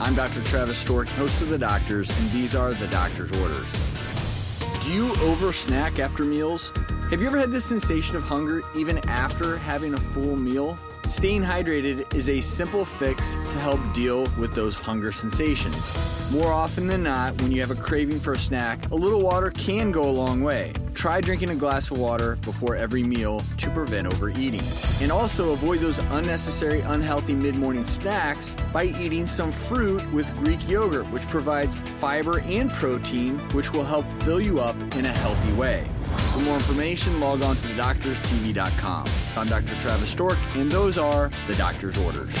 I'm Dr. Travis Stork, host of The Doctors, and these are The Doctor's Orders. Do you over snack after meals? Have you ever had this sensation of hunger even after having a full meal? Staying hydrated is a simple fix to help deal with those hunger sensations. More often than not, when you have a craving for a snack, a little water can go a long way. Try drinking a glass of water before every meal to prevent overeating. And also avoid those unnecessary, unhealthy mid morning snacks by eating some fruit with Greek yogurt, which provides fiber and protein, which will help fill you up in a healthy way. For more information, log on to thedoctorstv.com. I'm Dr. Travis Stork, and those are the doctor's orders.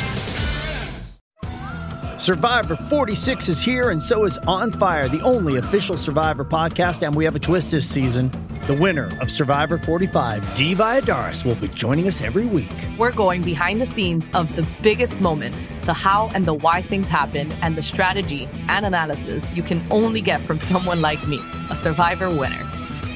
Survivor 46 is here, and so is On Fire, the only official Survivor podcast. And we have a twist this season. The winner of Survivor 45, Dee Valladares, will be joining us every week. We're going behind the scenes of the biggest moments, the how and the why things happen, and the strategy and analysis you can only get from someone like me, a Survivor winner.